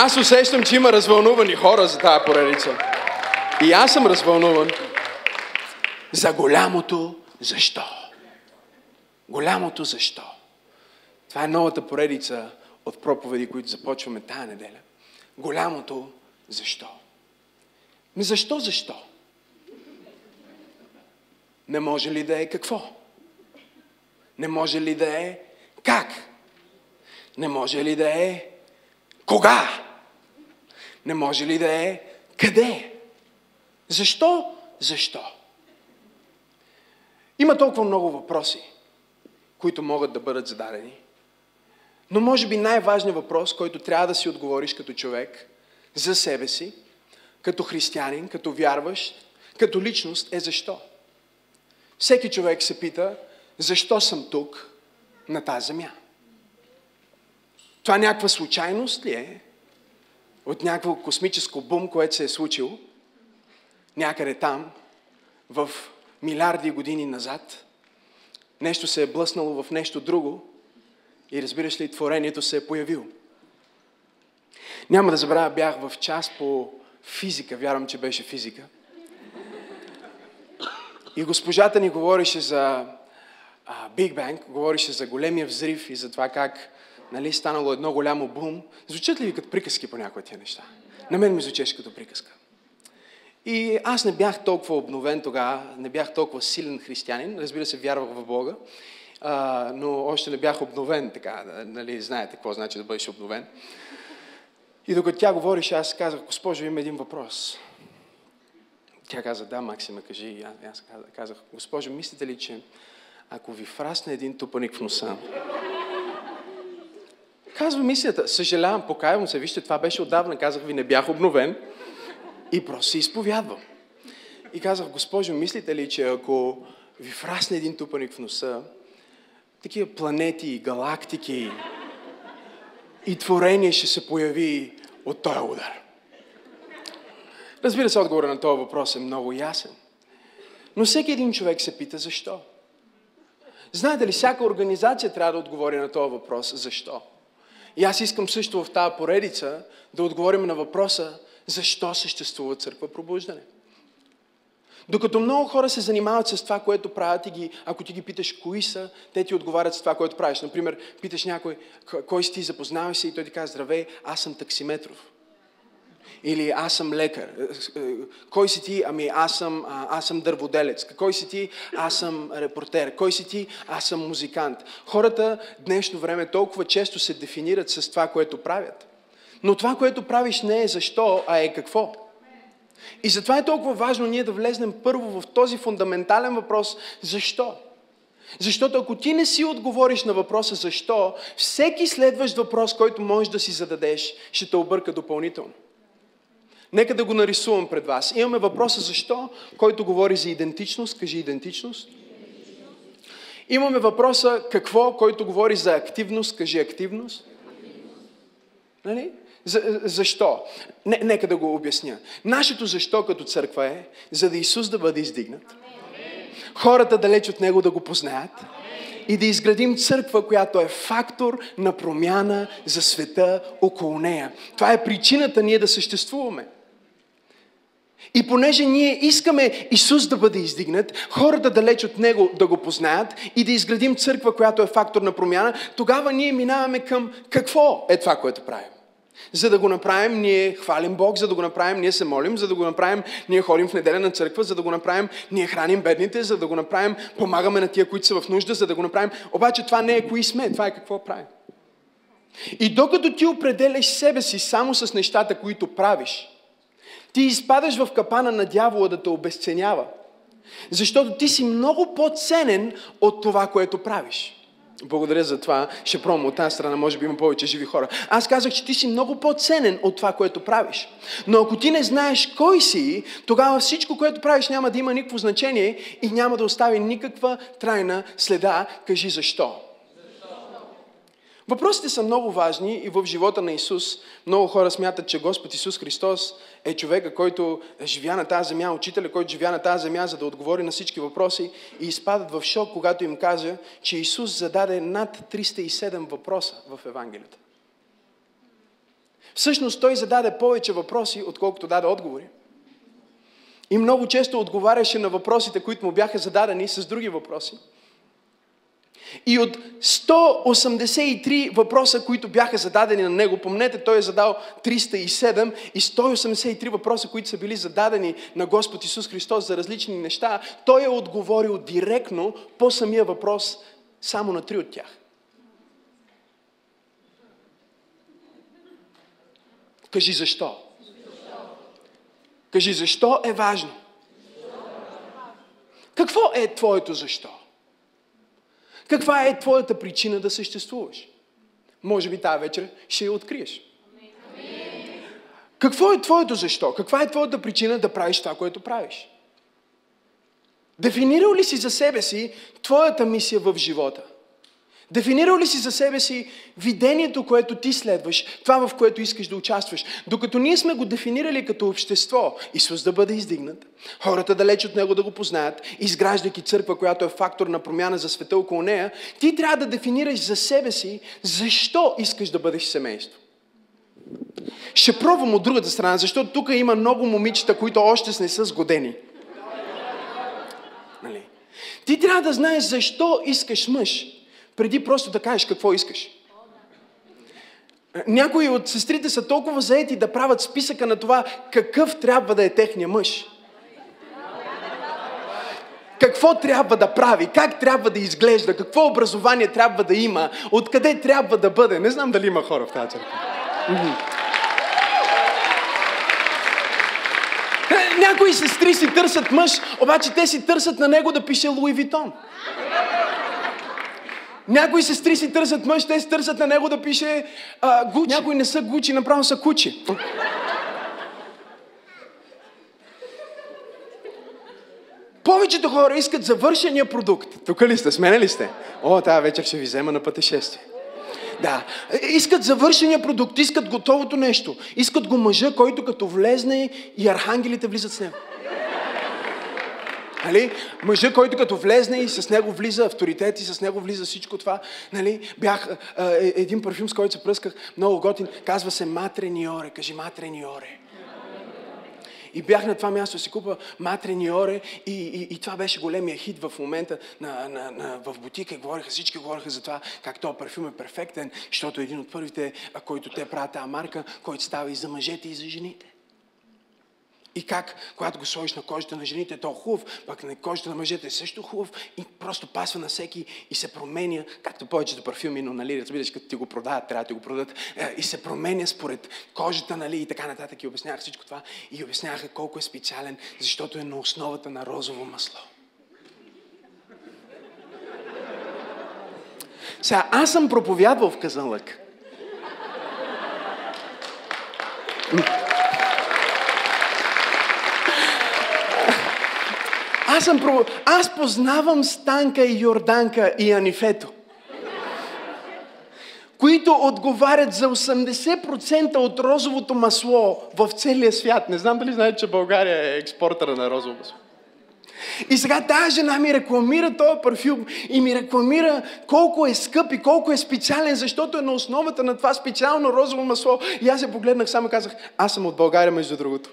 Аз усещам, че има развълнувани хора за тази поредица. И аз съм развълнуван за голямото защо. Голямото защо. Това е новата поредица от проповеди, които започваме тая неделя. Голямото защо. Ми защо, защо? Не може ли да е какво? Не може ли да е как? Не може ли да е кога? Не може ли да е къде? Защо? Защо? Има толкова много въпроси, които могат да бъдат зададени. Но може би най-важният въпрос, който трябва да си отговориш като човек за себе си, като християнин, като вярващ, като личност е защо. Всеки човек се пита, защо съм тук на тази земя? Това някаква случайност ли е? От някакво космическо бум, което се е случило някъде там, в милиарди години назад. Нещо се е блъснало в нещо друго и разбираш ли, творението се е появило. Няма да забравя, бях в час по физика, вярвам, че беше физика. И госпожата ни говореше за Биг Бенг, говореше за големия взрив и за това как нали, станало едно голямо бум. Звучат ли ви като приказки по някои тия неща? На мен ми звучеше като приказка. И аз не бях толкова обновен тогава, не бях толкова силен християнин, разбира се, вярвах в Бога, а, но още не бях обновен, така, нали, знаете какво значи да бъдеш обновен. И докато тя говореше, аз казах, госпожо, има един въпрос. Тя каза, да, Максима, кажи. И аз казах, госпожо, мислите ли, че ако ви фрасне един тупаник в носа, Казва мисията, съжалявам, покаявам се, вижте, това беше отдавна, казах ви, не бях обновен и просто се изповядвам. И казах, госпожо, мислите ли, че ако ви фрасне един тупаник в носа, такива планети, галактики и творение ще се появи от този удар? Разбира се, отговорът на този въпрос е много ясен. Но всеки един човек се пита защо. Знаете ли, всяка организация трябва да отговори на този въпрос защо. И аз искам също в тази поредица да отговорим на въпроса защо съществува църква пробуждане. Докато много хора се занимават с това, което правят и ги, ако ти ги питаш кои са, те ти отговарят с това, което правиш. Например, питаш някой, кой си ти, запознаваш се и той ти казва, здравей, аз съм таксиметров. Или аз съм лекар. Е, е, кой си ти? Ами аз съм, аз съм дърводелец. Кой си ти? Аз съм репортер. Кой си ти? Аз съм музикант. Хората днешно време толкова често се дефинират с това, което правят. Но това, което правиш не е защо, а е какво. И затова е толкова важно ние да влезнем първо в този фундаментален въпрос защо. Защото ако ти не си отговориш на въпроса защо, всеки следващ въпрос, който можеш да си зададеш, ще те обърка допълнително. Нека да го нарисувам пред вас. Имаме въпроса защо, който говори за идентичност. Кажи идентичност. Имаме въпроса какво, който говори за активност. Кажи активност. Нали? За, защо? Не, нека да го обясня. Нашето защо като църква е, за да Исус да бъде издигнат. Хората далеч от Него да го познаят. И да изградим църква, която е фактор на промяна за света около нея. Това е причината ние да съществуваме. И понеже ние искаме Исус да бъде издигнат, хората далеч от Него да го познаят и да изградим църква, която е фактор на промяна, тогава ние минаваме към какво е това, което правим. За да го направим, ние хвалим Бог, за да го направим, ние се молим, за да го направим, ние ходим в неделя на църква, за да го направим, ние храним бедните, за да го направим, помагаме на тия, които са в нужда, за да го направим. Обаче това не е кои сме, това е какво правим. И докато ти определяш себе си само с нещата, които правиш, ти изпадаш в капана на дявола да те обесценява. Защото ти си много по-ценен от това, което правиш. Благодаря за това. Ще пробвам от тази страна, може би има повече живи хора. Аз казах, че ти си много по-ценен от това, което правиш. Но ако ти не знаеш кой си, тогава всичко, което правиш, няма да има никакво значение и няма да остави никаква трайна следа. Кажи защо. Въпросите са много важни и в живота на Исус. Много хора смятат, че Господ Исус Христос е човека, който живя на тази земя, учителя, който живя на тази земя, за да отговори на всички въпроси и изпадат в шок, когато им каза, че Исус зададе над 307 въпроса в Евангелията. Всъщност той зададе повече въпроси, отколкото даде отговори. И много често отговаряше на въпросите, които му бяха зададени с други въпроси. И от 183 въпроса, които бяха зададени на него, помнете, той е задал 307 и 183 въпроса, които са били зададени на Господ Исус Христос за различни неща, той е отговорил директно по самия въпрос само на три от тях. Кажи защо. Кажи защо е важно. Какво е твоето защо? Каква е твоята причина да съществуваш? Може би тази вечер ще я откриеш. Какво е твоето защо? Каква е твоята причина да правиш това, което правиш? Дефинирал ли си за себе си твоята мисия в живота? Дефинирал ли си за себе си видението, което ти следваш, това в което искаш да участваш? Докато ние сме го дефинирали като общество, Исус да бъде издигнат, хората далеч от Него да го познаят, изграждайки църква, която е фактор на промяна за света около нея, ти трябва да дефинираш за себе си защо искаш да бъдеш семейство. Ще пробвам от другата страна, защото тук има много момичета, които още не са сгодени. Нали? Ти трябва да знаеш защо искаш мъж преди просто да кажеш какво искаш. Някои от сестрите са толкова заети да правят списъка на това какъв трябва да е техния мъж. Какво трябва да прави, как трябва да изглежда, какво образование трябва да има, откъде трябва да бъде. Не знам дали има хора в тази църква. Някои сестри си търсят мъж, обаче те си търсят на него да пише Луи Витон. Някои сестри си търсят мъж, те си търсят на него да пише а, Гучи. Някои не са Гучи, направо са Кучи. Повечето хора искат завършения продукт. Тук ли сте? Смене ли сте? О, тази вечер ще ви взема на пътешествие. Да. Искат завършения продукт, искат готовото нещо. Искат го мъжа, който като влезне и архангелите влизат с него. Нали? Мъжа, който като влезне и с него влиза авторитет и с него влиза всичко това. Нали? Бях а, е, един парфюм, с който се пръсках, много готин, казва се Матрениоре. Кажи Матрениоре. И бях на това място, си купа Матрениоре и, и, и това беше големия хит в момента на, на, на, в бутика. Говориха, всички говориха за това, как този парфюм е перфектен, защото е един от първите, който те правят тази марка, който става и за мъжете, и за жените. И как, когато го сложиш на кожата на жените, то е хубав, пък на кожата на мъжете е също хубав и просто пасва на всеки и се променя, както повечето парфюми, но нали, разбираш, като ти го продават, трябва да ти го продадат, е, и се променя според кожата, нали, и така нататък. И обяснявах всичко това и обясняваха колко е специален, защото е на основата на розово масло. Сега, аз съм проповядвал в Казанлък. Аз, съм, аз познавам Станка и Йорданка и Анифето, които отговарят за 80% от розовото масло в целия свят. Не знам дали знаете, че България е експортъра на розово масло. И сега тази жена ми рекламира този парфюм и ми рекламира колко е скъп и колко е специален, защото е на основата на това специално розово масло. И аз се погледнах, само казах, аз съм от България, между другото.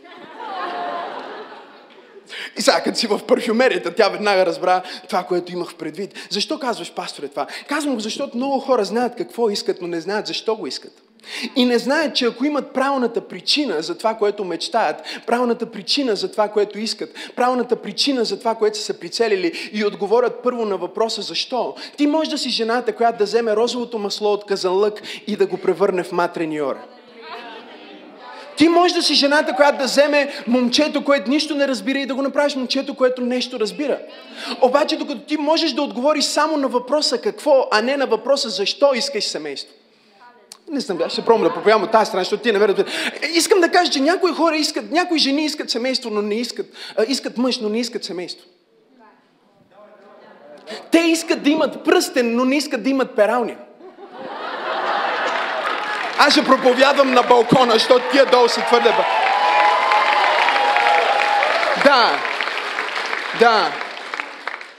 И сега, като си в парфюмерията, тя веднага разбра това, което имах предвид. Защо казваш, пасторе, това? Казвам го, защото много хора знаят какво искат, но не знаят защо го искат. И не знаят, че ако имат правилната причина за това, което мечтаят, правилната причина за това, което искат, правилната причина за това, което са се прицелили и отговорят първо на въпроса защо, ти можеш да си жената, която да вземе розовото масло от казанлък и да го превърне в матрениора. Ти можеш да си жената, която да вземе момчето, което нищо не разбира и да го направиш момчето, което нещо разбира. Обаче, докато ти можеш да отговориш само на въпроса какво, а не на въпроса защо искаш семейство. Не знам, аз ще пробвам да проповядам от тази страна, защото ти не ме Искам да кажа, че някои хора искат, някои жени искат семейство, но не искат, искат мъж, но не искат семейство. Те искат да имат пръстен, но не искат да имат пералня. Аз ще проповядвам на балкона, защото тия долу са твърде... Да. Да.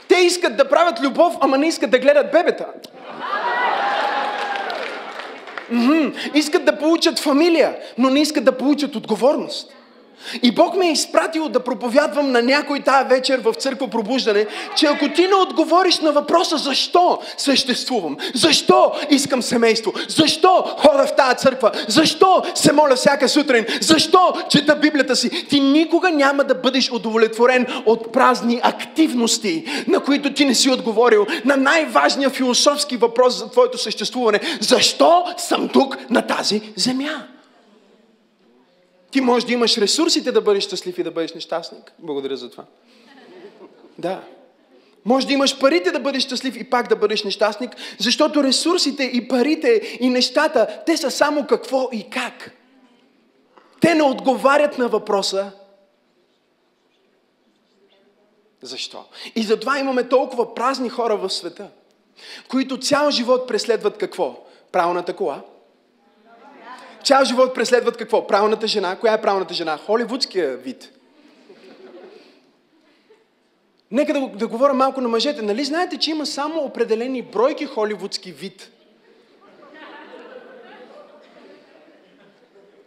Те искат да правят любов, ама не искат да гледат бебета. Мгм. Искат да получат фамилия, но не искат да получат отговорност. И Бог ме е изпратил да проповядвам на някой тая вечер в църква пробуждане, че ако ти не отговориш на въпроса защо съществувам, защо искам семейство, защо хода в тая църква, защо се моля всяка сутрин, защо чета Библията си, ти никога няма да бъдеш удовлетворен от празни активности, на които ти не си отговорил, на най-важния философски въпрос за твоето съществуване. Защо съм тук на тази земя? Ти можеш да имаш ресурсите да бъдеш щастлив и да бъдеш нещастник. Благодаря за това. Да. Може да имаш парите да бъдеш щастлив и пак да бъдеш нещастник, защото ресурсите и парите и нещата, те са само какво и как. Те не отговарят на въпроса защо. И затова имаме толкова празни хора в света, които цял живот преследват какво? Правилната кола, Цял живот преследват какво? Правилната жена. Коя е правилната жена? Холивудския вид. Нека да, да говоря малко на мъжете. Нали знаете, че има само определени бройки холивудски вид?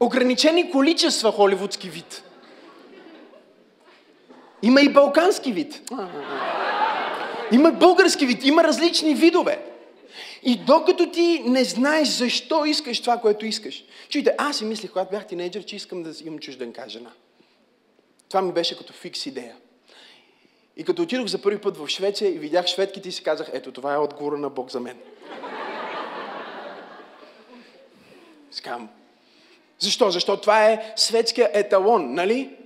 Ограничени количества холивудски вид. Има и балкански вид. Има български вид. Има различни видове. И докато ти не знаеш защо искаш това, което искаш. Чуйте, аз си мислих, когато бях тинейджър, че искам да имам чужденка жена. Това ми беше като фикс идея. И като отидох за първи път в Швеция и видях шведките и си казах, ето това е отговора на Бог за мен. Скам. Защо? Защо това е светския еталон, нали?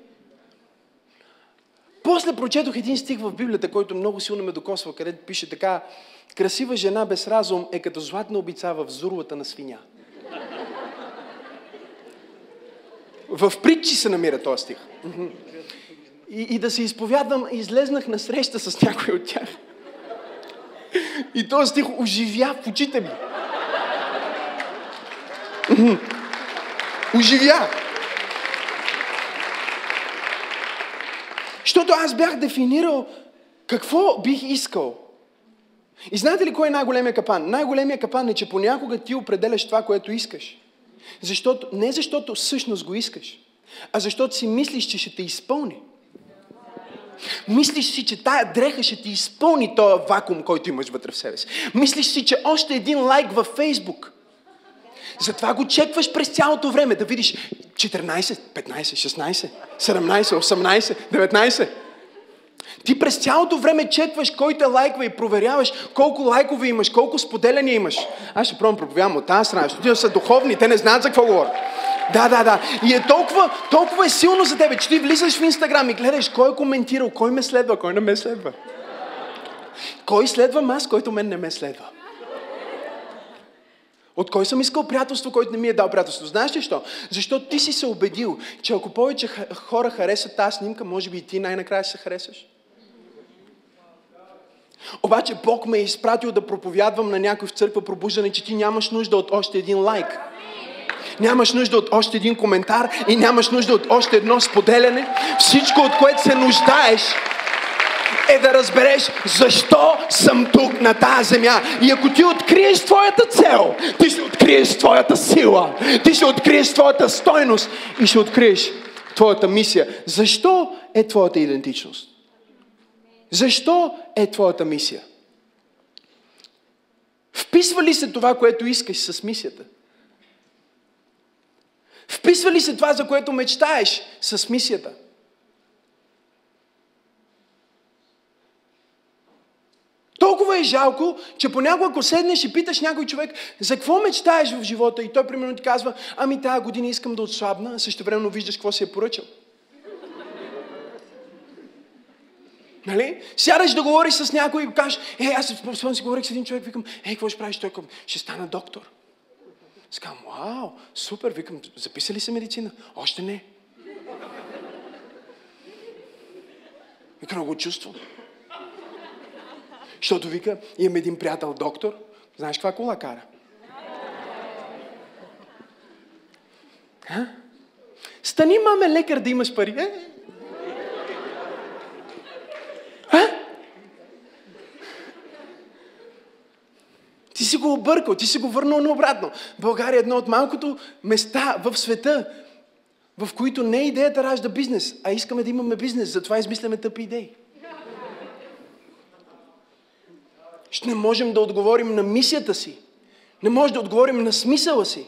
После прочетох един стих в Библията, който много силно ме докосва, където пише така, красива жена без разум е като златна обица в зурлата на свиня. В притчи се намира този стих. И, и да се изповядвам, излезнах на среща с някой от тях. И този стих оживя в очите ми. Оживя. Защото аз бях дефинирал какво бих искал. И знаете ли кой е най-големия капан? Най-големия капан е, че понякога ти определяш това, което искаш. Защото, не защото всъщност го искаш, а защото си мислиш, че ще те изпълни. Мислиш си, че тая дреха ще ти изпълни този вакуум, който имаш вътре в себе си. Мислиш си, че още един лайк във Фейсбук. Затова го чекваш през цялото време, да видиш 14, 15, 16, 17, 18, 19. Ти през цялото време чекваш кой те лайква и проверяваш колко лайкове имаш, колко споделяния имаш. Аз ще пробвам проповядвам от тази страна, защото са духовни, те не знаят за какво говорят. Да, да, да. И е толкова, толкова е силно за тебе, че ти влизаш в Инстаграм и гледаш кой е коментирал, кой ме следва, кой не ме следва. Кой следва аз, който мен не ме следва. От кой съм искал приятелство, който не ми е дал приятелство? Знаеш ли що? Защото ти си се убедил, че ако повече хора харесат тази снимка, може би и ти най-накрая ще се харесаш. Обаче Бог ме е изпратил да проповядвам на някой в църква пробуждане, че ти нямаш нужда от още един лайк. Нямаш нужда от още един коментар и нямаш нужда от още едно споделяне. Всичко, от което се нуждаеш, е да разбереш защо съм тук на тази земя. И ако ти откриеш твоята цел, ти ще откриеш твоята сила, ти ще откриеш твоята стойност и ще откриеш твоята мисия. Защо е твоята идентичност? Защо е твоята мисия? Вписва ли се това, което искаш с мисията? Вписва ли се това, за което мечтаеш с мисията? Толкова е жалко, че понякога ако седнеш и питаш някой човек, за какво мечтаеш в живота и той примерно ти казва, ами тази година искам да отслабна, а също времено виждаш какво си е поръчал. Нали? Сядаш да говориш с някой и кажеш, е, аз спомням си говорих с един човек, викам, е, какво ще правиш? Той към, ще стана доктор. Скам, вау, супер, викам, записа ли се медицина? Още не. Викам, го чувствам. Защото вика, имам един приятел доктор, знаеш каква кола кара? А? Стани, маме, лекар да имаш пари. Е? Си го объркал, ти си го върнал наобратно. България е едно от малкото места в света, в които не е идеята ражда бизнес, а искаме да имаме бизнес, затова измисляме тъпи идеи. Ще не можем да отговорим на мисията си. Не може да отговорим на смисъла си.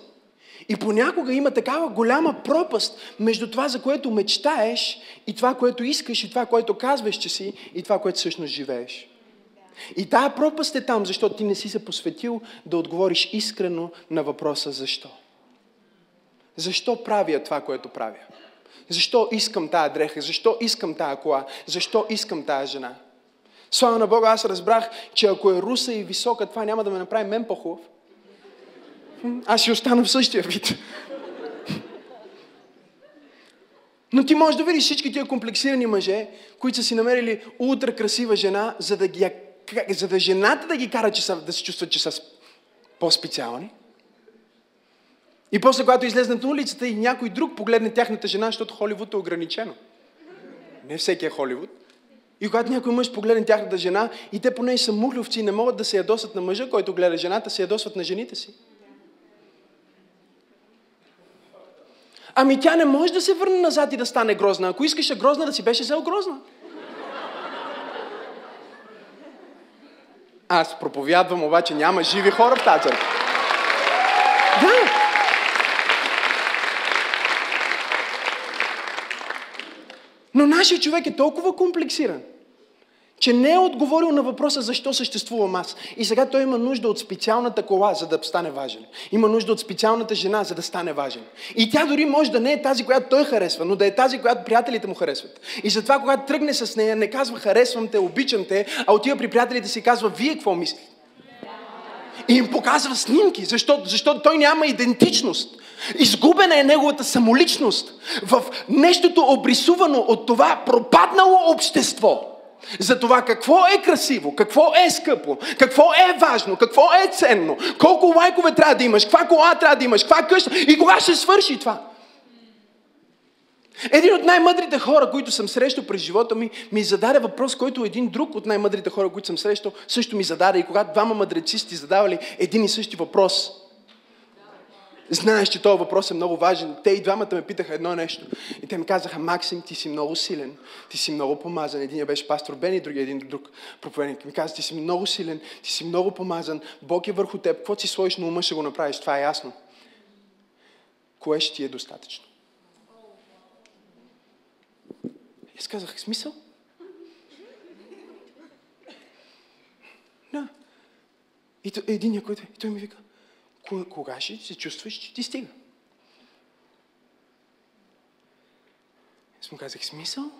И понякога има такава голяма пропаст между това, за което мечтаеш и това, което искаш и това, което казваш, че си и това, което всъщност живееш. И тая пропаст е там, защото ти не си се посветил да отговориш искрено на въпроса защо. Защо правя това, което правя? Защо искам тая дреха? Защо искам тая кола? Защо искам тая жена? Слава на Бога, аз разбрах, че ако е руса и висока, това няма да ме направи мен по-хубав. Аз си остана в същия вид. Но ти можеш да видиш всички тия комплексирани мъже, които са си намерили ултра красива жена, за да, ги, за да жената да ги кара че са, да се чувстват, че са по-специални. И после, когато излезнат на улицата и някой друг погледне тяхната жена, защото Холивуд е ограничено. Не всеки е Холивуд. И когато някой мъж погледне тяхната жена и те поне са мухлювци и не могат да се ядосат на мъжа, който гледа жената, се ядосват на жените си. Ами тя не може да се върне назад и да стане грозна. Ако искаше грозна, да си беше взел грозна. Аз проповядвам, обаче няма живи хора в тази църква. Да. Но нашия човек е толкова комплексиран, че не е отговорил на въпроса защо съществувам аз. И сега той има нужда от специалната кола, за да стане важен. Има нужда от специалната жена, за да стане важен. И тя дори може да не е тази, която той харесва, но да е тази, която приятелите му харесват. И затова, когато тръгне с нея, не казва харесвам те, обичам те, а отива при приятелите си и казва, вие какво мислите? И им показва снимки, защото, защото той няма идентичност. Изгубена е неговата самоличност в нещото обрисувано от това пропаднало общество за това какво е красиво, какво е скъпо, какво е важно, какво е ценно, колко лайкове трябва да имаш, каква кола трябва да имаш, каква къща и кога ще свърши това. Един от най-мъдрите хора, които съм срещал през живота ми, ми зададе въпрос, който един друг от най-мъдрите хора, които съм срещал, също ми зададе. И когато двама мъдреци сте задавали един и същи въпрос, знаеш, че този въпрос е много важен. Те и двамата ме питаха едно нещо. И те ми казаха, Максим, ти си много силен, ти си много помазан. Един беше пастор Бен и другия един друг проповедник. Ми каза, ти си много силен, ти си много помазан, Бог е върху теб, какво си сложиш на ума ще го направиш, това е ясно. Кое ще ти е достатъчно? И аз казах, смисъл? Да. И един, който, и той ми вика, кога ще се чувстваш, че ти стига? Аз му казах, смисъл?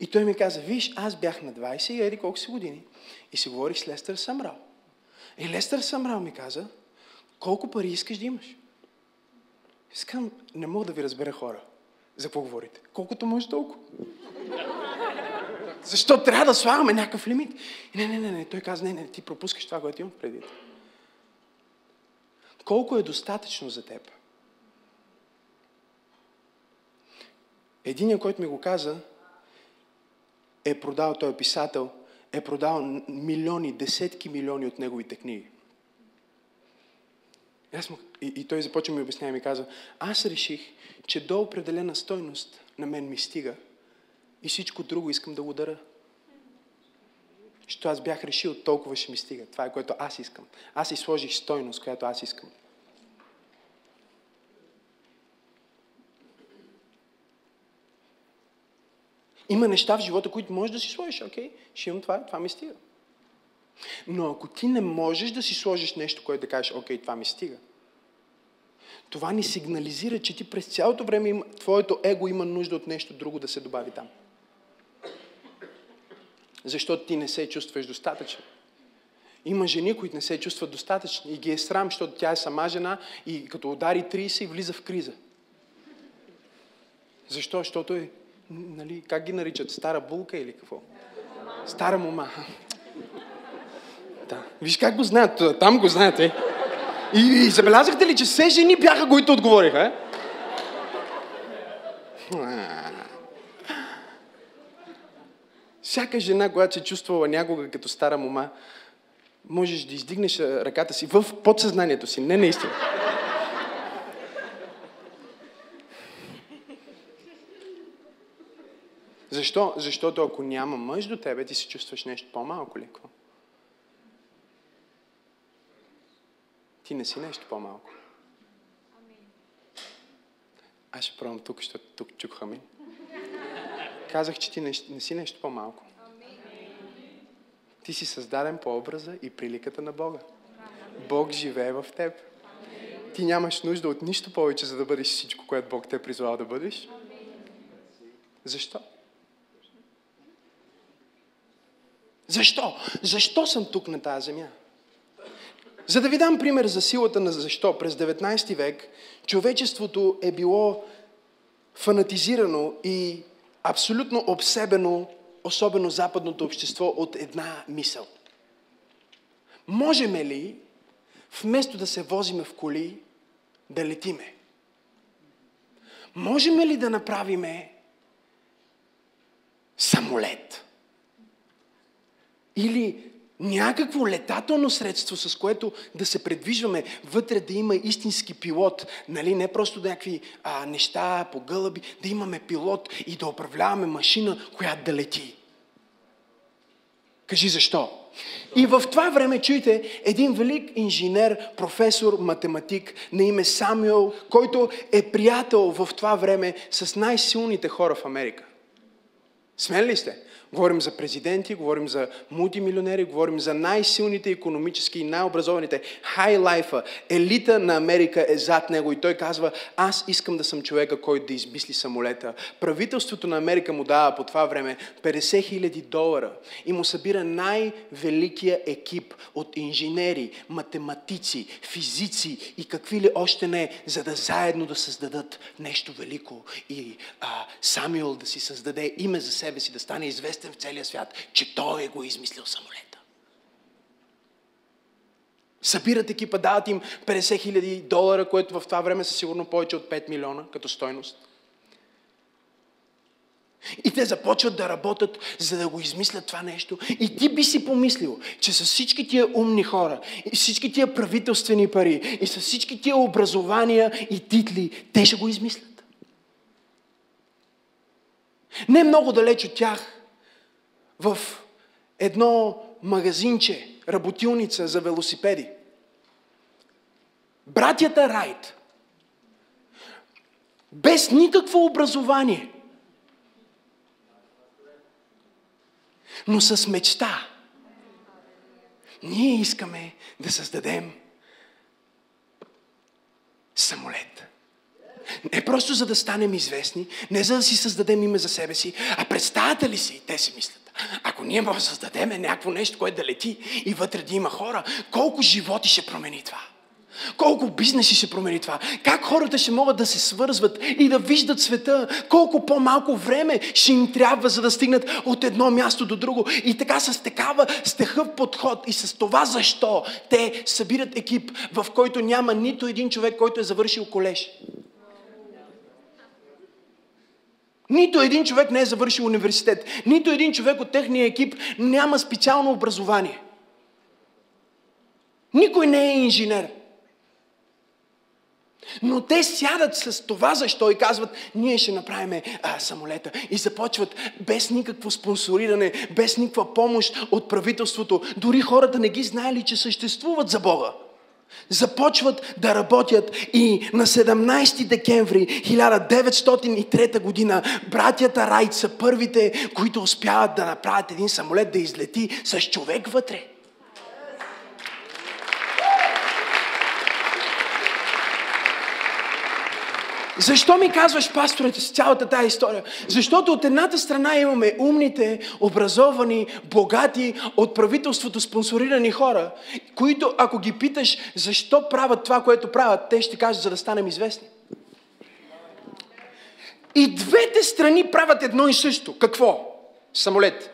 И той ми каза, виж, аз бях на 20 и еди колко си години. И си говорих с Лестър Самрал. И Лестър Самрал ми каза, колко пари искаш да имаш? Искам, не мога да ви разбера хора. За какво говорите? Колкото може толкова. Защо трябва да слагаме някакъв лимит? Не, не, не, не. Той каза, не, не, ти пропускаш това, което имам преди. Колко е достатъчно за теб? Единият, който ми го каза, е продал, той е писател, е продал милиони, десетки милиони от неговите книги. Аз му, и, и той започва ми обяснява и ми казва, аз реших, че до определена стойност на мен ми стига и всичко друго искам да го дара. Защото аз бях решил, толкова ще ми стига. Това е което аз искам. Аз си сложих стойност, която аз искам. Има неща в живота, които можеш да си сложиш. Окей, ще имам това, това ми стига. Но ако ти не можеш да си сложиш нещо, което да кажеш, окей, това ми стига, това ни сигнализира, че ти през цялото време твоето его има нужда от нещо друго да се добави там. Защото ти не се чувстваш достатъчен. Има жени, които не се чувстват достатъчни и ги е срам, защото тя е сама жена и като удари 30 влиза в криза. Защо? Защото е, нали, как ги наричат? Стара булка или какво? Стара мума. Да. Виж как го знаят, там го знаете. И, и забелязахте ли, че все жени бяха, които отговориха? Е? Всяка жена, която се чувствала някога като стара мома, можеш да издигнеш ръката си в подсъзнанието си, не наистина. Защо? Защото ако няма мъж до тебе, ти се чувстваш нещо по-малко ли? Ти не си нещо по-малко. Аз ще пробвам тук, защото тук чух амин. Казах, че ти не, не си нещо по-малко. Ти си създаден по образа и приликата на Бога. Бог живее в теб. Ти нямаш нужда от нищо повече, за да бъдеш всичко, което Бог те е призвал да бъдеш. Защо? Защо? Защо съм тук на тази земя? За да ви дам пример за силата на защо, през 19 век човечеството е било фанатизирано и абсолютно обсебено, особено западното общество, от една мисъл. Можеме ли, вместо да се возиме в коли, да летиме? Можеме ли да направиме самолет? Или някакво летателно средство, с което да се предвижваме, вътре да има истински пилот, нали? не просто някакви а, неща по гълъби, да имаме пилот и да управляваме машина, която да лети. Кажи защо? И в това време, чуйте, един велик инженер, професор, математик на име Самюел, който е приятел в това време с най-силните хора в Америка. Смели ли сте? Говорим за президенти, говорим за мултимилионери, говорим за най-силните економически и най-образованите. Хай лайфа, елита на Америка е зад него и той казва, аз искам да съм човека, който да измисли самолета. Правителството на Америка му дава по това време 50 хиляди долара и му събира най-великия екип от инженери, математици, физици и какви ли още не, за да заедно да създадат нещо велико и а, Самюел да си създаде име за себе си, да стане известен известен в целия свят, че той е го измислил самолета. Събират екипа, дават им 50 хиляди долара, което в това време са сигурно повече от 5 милиона като стойност. И те започват да работят, за да го измислят това нещо. И ти би си помислил, че с всички тия умни хора, и всички тия правителствени пари, и с всички тия образования и титли, те ще го измислят. Не много далеч от тях в едно магазинче, работилница за велосипеди. Братята Райт, без никакво образование, но с мечта, ние искаме да създадем самолет. Не просто за да станем известни, не за да си създадем име за себе си, а представете ли си, те си мислят, ако ние можем да създадем някакво нещо, което да лети и вътре да има хора, колко животи ще промени това? Колко бизнеси ще промени това? Как хората ще могат да се свързват и да виждат света? Колко по-малко време ще им трябва, за да стигнат от едно място до друго? И така с такава, с такъв подход и с това защо те събират екип, в който няма нито един човек, който е завършил колеж. Нито един човек не е завършил университет. Нито един човек от техния екип няма специално образование. Никой не е инженер. Но те сядат с това защо и казват, ние ще направим самолета. И започват без никакво спонсориране, без никаква помощ от правителството. Дори хората не ги знаели, че съществуват за Бога започват да работят и на 17 декември 1903 година братята Райт са първите, които успяват да направят един самолет да излети с човек вътре. Защо ми казваш, пасторите, с цялата тази история? Защото от едната страна имаме умните, образовани, богати, от правителството спонсорирани хора, които ако ги питаш защо правят това, което правят, те ще кажат, за да станем известни. И двете страни правят едно и също. Какво? Самолет.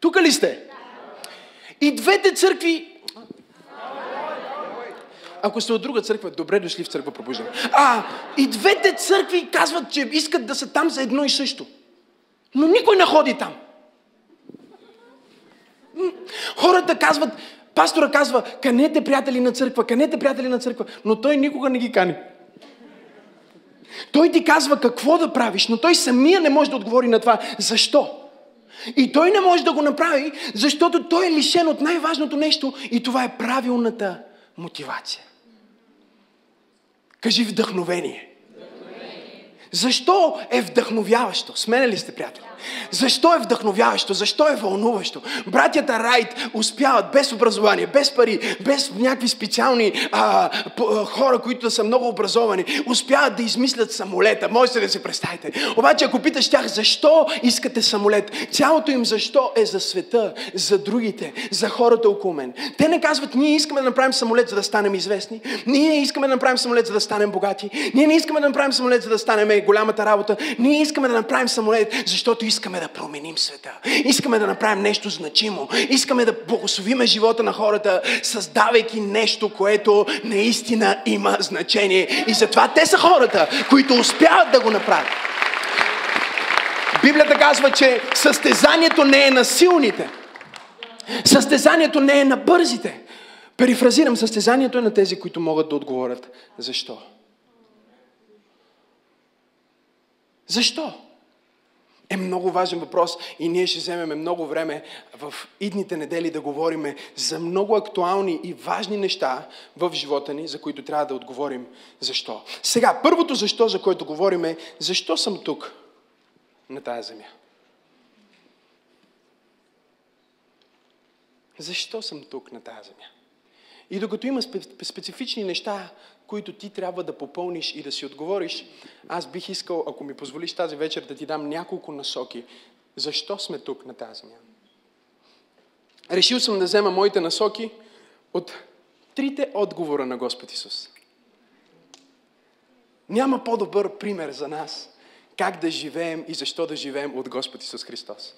Тук ли сте? И двете църкви ако сте от друга църква, добре дошли в църква пробуждане. А, и двете църкви казват, че искат да са там за едно и също. Но никой не ходи там. Хората казват, Пастора казва, канете приятели на църква, канете приятели на църква, но той никога не ги кани. Той ти казва какво да правиш, но той самия не може да отговори на това. Защо? И той не може да го направи, защото той е лишен от най-важното нещо и това е правилната мотивация. Кажи вдъхновение. Защо е вдъхновяващо? Смене ли сте, приятели? Защо е вдъхновяващо? Защо е вълнуващо? Братята Райт успяват без образование, без пари, без някакви специални а, хора, които са много образовани, успяват да измислят самолета. Можете да се представите. Обаче, ако питаш тях защо искате самолет, цялото им защо е за света, за другите, за хората около мен. Те не казват, ние искаме да направим самолет, за да станем известни. Ние искаме да направим самолет, за да станем богати. Ние не искаме да направим самолет, за да станем голямата работа. Ние искаме да направим самолет, защото искаме да променим света. Искаме да направим нещо значимо. Искаме да благословиме живота на хората, създавайки нещо, което наистина има значение. И затова те са хората, които успяват да го направят. Библията казва, че състезанието не е на силните. Състезанието не е на бързите. Перифразирам, състезанието е на тези, които могат да отговорят. Защо? Защо? Е много важен въпрос и ние ще вземем много време в идните недели да говорим за много актуални и важни неща в живота ни, за които трябва да отговорим защо. Сега, първото защо, за което говорим е защо съм тук на тази земя. Защо съм тук на тази земя? И докато има специфични неща, които ти трябва да попълниш и да си отговориш, аз бих искал, ако ми позволиш тази вечер, да ти дам няколко насоки. Защо сме тук на тази земя? Решил съм да взема моите насоки от трите отговора на Господ Исус. Няма по-добър пример за нас как да живеем и защо да живеем от Господ Исус Христос.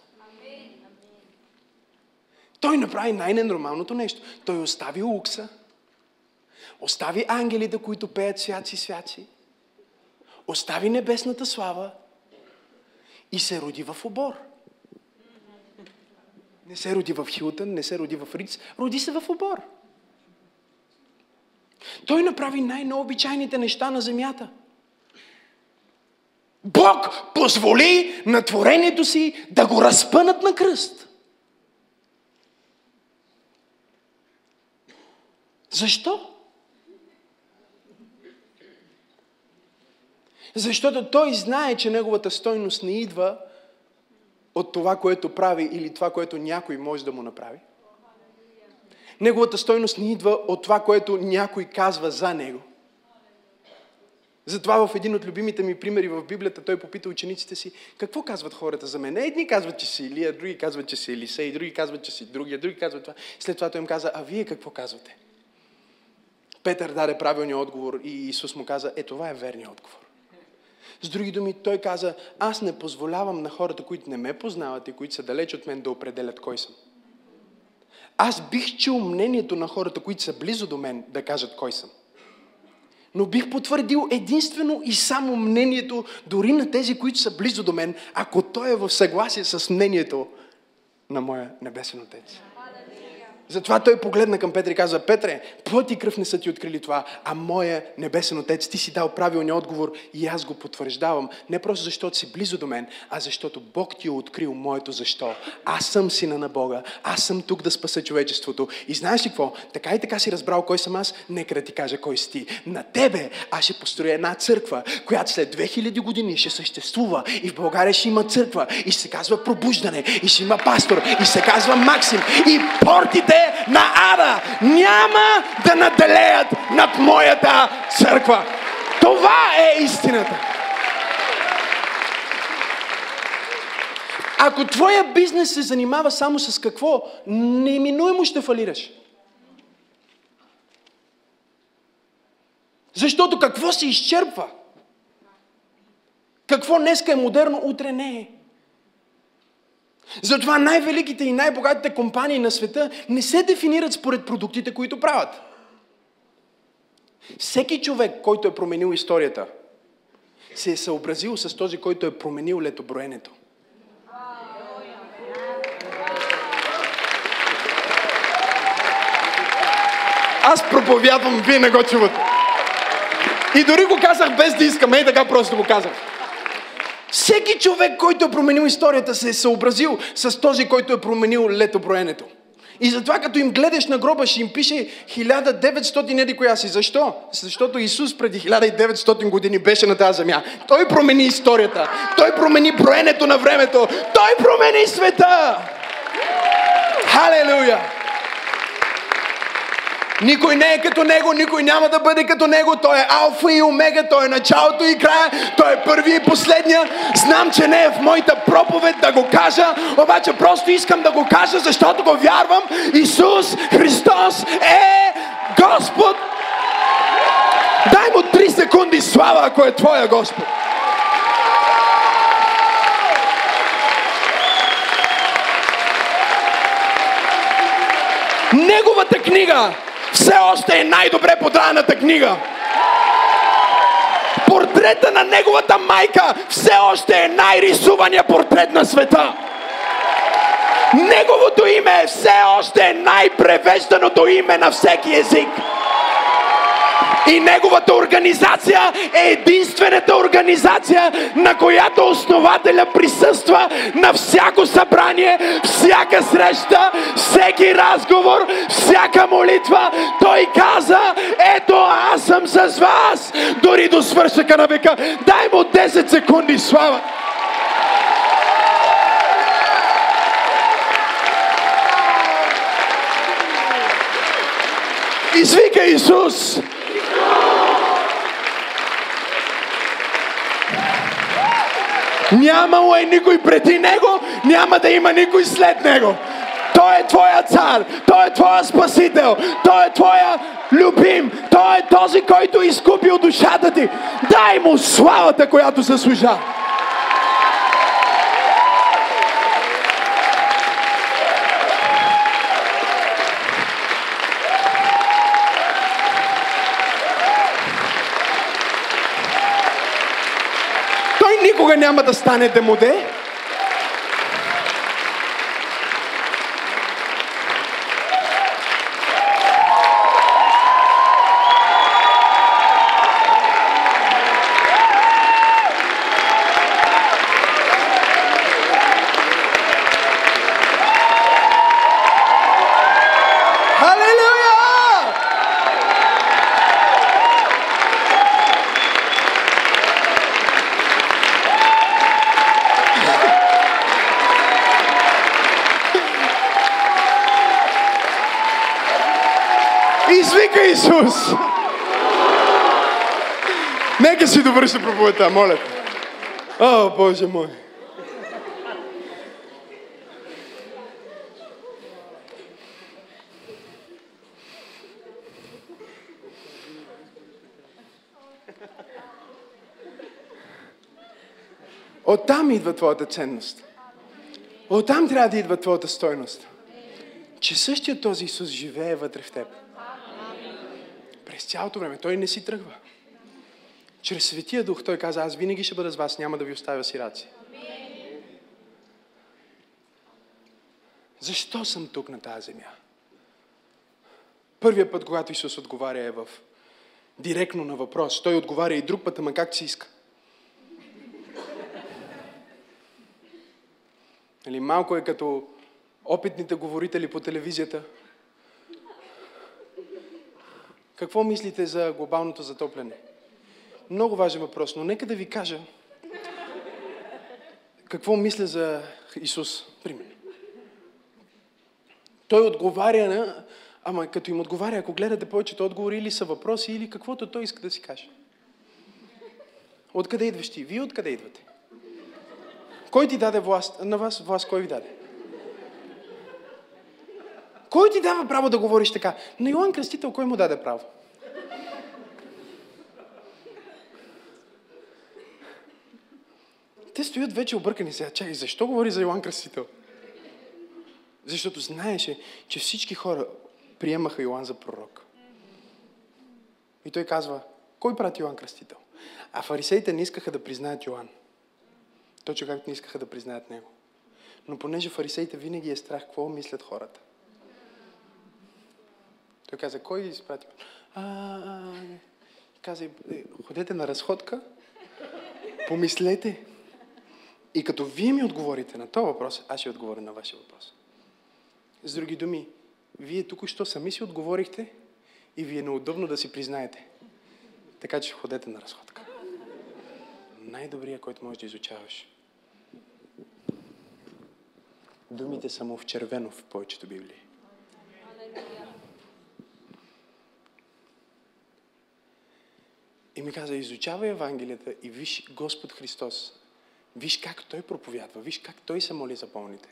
Той направи най-ненормалното нещо. Той остави лукса, Остави ангелите, които пеят свяци, свяци. Остави небесната слава и се роди в обор. Не се роди в Хилтън, не се роди в Риц, роди се в обор. Той направи най-необичайните неща на земята. Бог позволи на творението си да го разпънат на кръст. Защо? Защото той знае, че неговата стойност не идва от това, което прави или това, което някой може да му направи. Неговата стойност не идва от това, което някой казва за него. Затова в един от любимите ми примери в Библията той попита учениците си, какво казват хората за мен? Едни казват, че си Илия, други казват, че си Елисей, други казват, че си другия, други казват това. След това той им каза, а вие какво казвате? Петър даде правилния отговор и Исус му каза, е това е верният отговор. С други думи, той каза, аз не позволявам на хората, които не ме познават и които са далеч от мен, да определят кой съм. Аз бих чул мнението на хората, които са близо до мен, да кажат кой съм. Но бих потвърдил единствено и само мнението дори на тези, които са близо до мен, ако той е в съгласие с мнението на моя небесен Отец. Затова той погледна към Петър и каза, Петре, плът и кръв не са ти открили това, а моя небесен отец, ти си дал правилния отговор и аз го потвърждавам. Не просто защото си близо до мен, а защото Бог ти е открил моето защо. Аз съм сина на Бога, аз съм тук да спаса човечеството. И знаеш ли какво? Така и така си разбрал кой съм аз, нека да ти кажа кой си ти. На тебе аз ще построя една църква, която след 2000 години ще съществува и в България ще има църква и ще се казва пробуждане и ще има пастор и ще се казва Максим и портите на ада няма да наделеят над моята църква. Това е истината. Ако твоя бизнес се занимава само с какво, неминуемо ще фалираш. Защото какво се изчерпва? Какво днеска е модерно, утре не е. Затова най-великите и най-богатите компании на света не се дефинират според продуктите, които правят. Всеки човек, който е променил историята, се е съобразил с този, който е променил летоброенето. Аз проповядвам, вие не го чувате. И дори го казах без да искам, ей така просто го казах. Всеки човек, който е променил историята, се е съобразил с този, който е променил летоброенето. И затова като им гледаш на гроба, ще им пише 1900 неди коя си. Защо? Защото Исус преди 1900 години беше на тази земя. Той промени историята. Той промени броенето на времето. Той промени света. Халелуя! Никой не е като него, никой няма да бъде като него. Той е алфа и омега, той е началото и края, той е първи и последния. Знам, че не е в моята проповед да го кажа, обаче просто искам да го кажа, защото го вярвам. Исус Христос е Господ. Дай му 3 секунди слава, ако е Твоя Господ. Неговата книга все още е най-добре подраната книга. Портрета на неговата майка все още е най-рисувания портрет на света. Неговото име все още е най-превежданото име на всеки език. И неговата организация е единствената организация, на която основателя присъства на всяко събрание, всяка среща, всеки разговор, всяка молитва. Той каза, ето аз съм с вас, дори до свършъка на века. Дай му 10 секунди слава. Извика Исус. Нямало е никой преди него, няма да има никой след него. Той е твоя цар, той е твоя спасител, той е твоя любим, той е този, който е изкупил душата ти. Дай му славата, която заслужава. Никога няма да стане демоде. Довърши проповедта, моля те. О, Боже мой! Оттам идва твоята ценност. Оттам трябва да идва твоята стойност. Че същия този Исус живее вътре в теб. През цялото време. Той не си тръгва. Чрез Светия Дух Той каза, аз винаги ще бъда с вас, няма да ви оставя сираци. Защо съм тук на тази земя? Първият път, когато Исус отговаря е в директно на въпрос. Той отговаря и друг път, ама как си иска. Нали, малко е като опитните говорители по телевизията. Какво мислите за глобалното затопляне? Много важен въпрос, но нека да ви кажа какво мисля за Исус, примерно. Той отговаря на... Ама като им отговаря, ако гледате повечето отговори, или са въпроси, или каквото той иска да си каже. Откъде идваш ти? Вие откъде идвате? Кой ти даде власт? На вас власт кой ви даде? Кой ти дава право да говориш така? На Йоан Кръстител кой му даде право? Те стоят вече объркани сега. Чакай, защо говори за Йоан Кръстител? Защото знаеше, че всички хора приемаха Йоан за пророк. И той казва, кой прати Йоан Кръстител? А фарисеите не искаха да признаят Йоан. Точно както не искаха да признаят него. Но понеже фарисеите винаги е страх, какво мислят хората? Той каза, кой изпрати? А, а, каза, «Е, ходете на разходка, помислете. И като вие ми отговорите на този въпрос, аз ще отговоря на вашия въпрос. С други думи, вие тук що сами си отговорихте и ви е неудобно да си признаете. Така че ходете на разходка. Най-добрият, който можеш да изучаваш. Думите са му в червено в повечето Библии. И ми каза, изучавай Евангелията и виж Господ Христос. Виж как Той проповядва, виж как Той се моли за болните.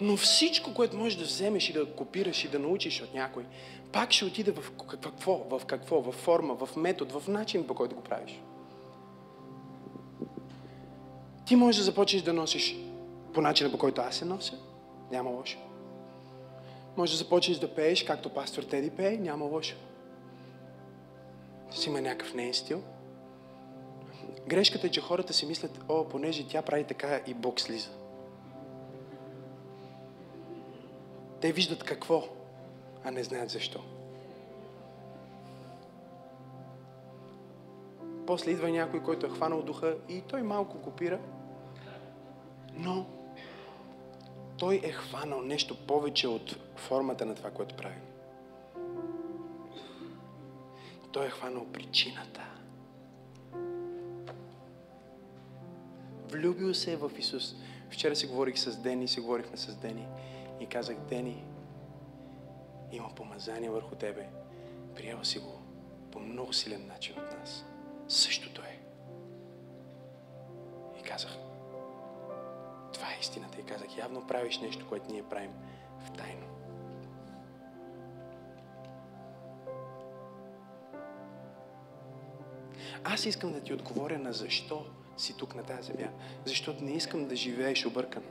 Но всичко, което можеш да вземеш и да копираш и да научиш от някой, пак ще отиде в какво, в какво, в форма, в метод, в начин, по който го правиш. Ти можеш да започнеш да носиш по начина, по който аз се нося. Няма лошо. Може да започнеш да пееш, както пастор Теди пее, няма лошо. Си има някакъв нейн стил. Грешката е, че хората си мислят, о, понеже тя прави така и Бог слиза. Те виждат какво, а не знаят защо. После идва някой, който е хванал духа и той малко копира, но той е хванал нещо повече от формата на това, което прави. Той е хванал причината. Влюбил се е в Исус. Вчера си говорих с Дени, си говорихме с Дени и казах, Дени, има помазание върху тебе. Приема си го по много силен начин от нас. Същото е. И казах, това е истината. И казах, явно правиш нещо, което ние правим в тайно. Аз искам да ти отговоря на защо си тук на тази земя. Защото не искам да живееш объркан.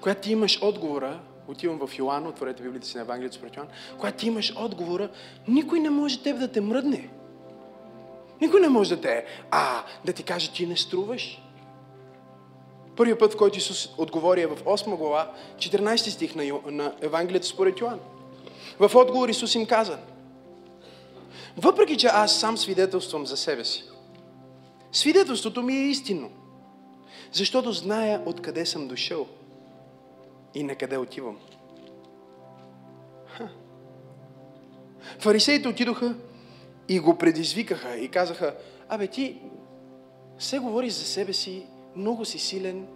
Когато ти имаш отговора, отивам в Йоан, отворете Библията си на Евангелието според Йоан, когато ти имаш отговора, никой не може теб да те мръдне. Никой не може да те, а, да ти каже, ти не струваш. Първият път, в който Исус отговори е в 8 глава, 14 стих на, на Евангелието според Йоан. В отговор Исус им каза, въпреки, че аз сам свидетелствам за себе си, свидетелството ми е истинно, защото зная откъде съм дошъл и на къде отивам. Ха. Фарисеите отидоха и го предизвикаха и казаха, абе ти се говориш за себе си, много си силен,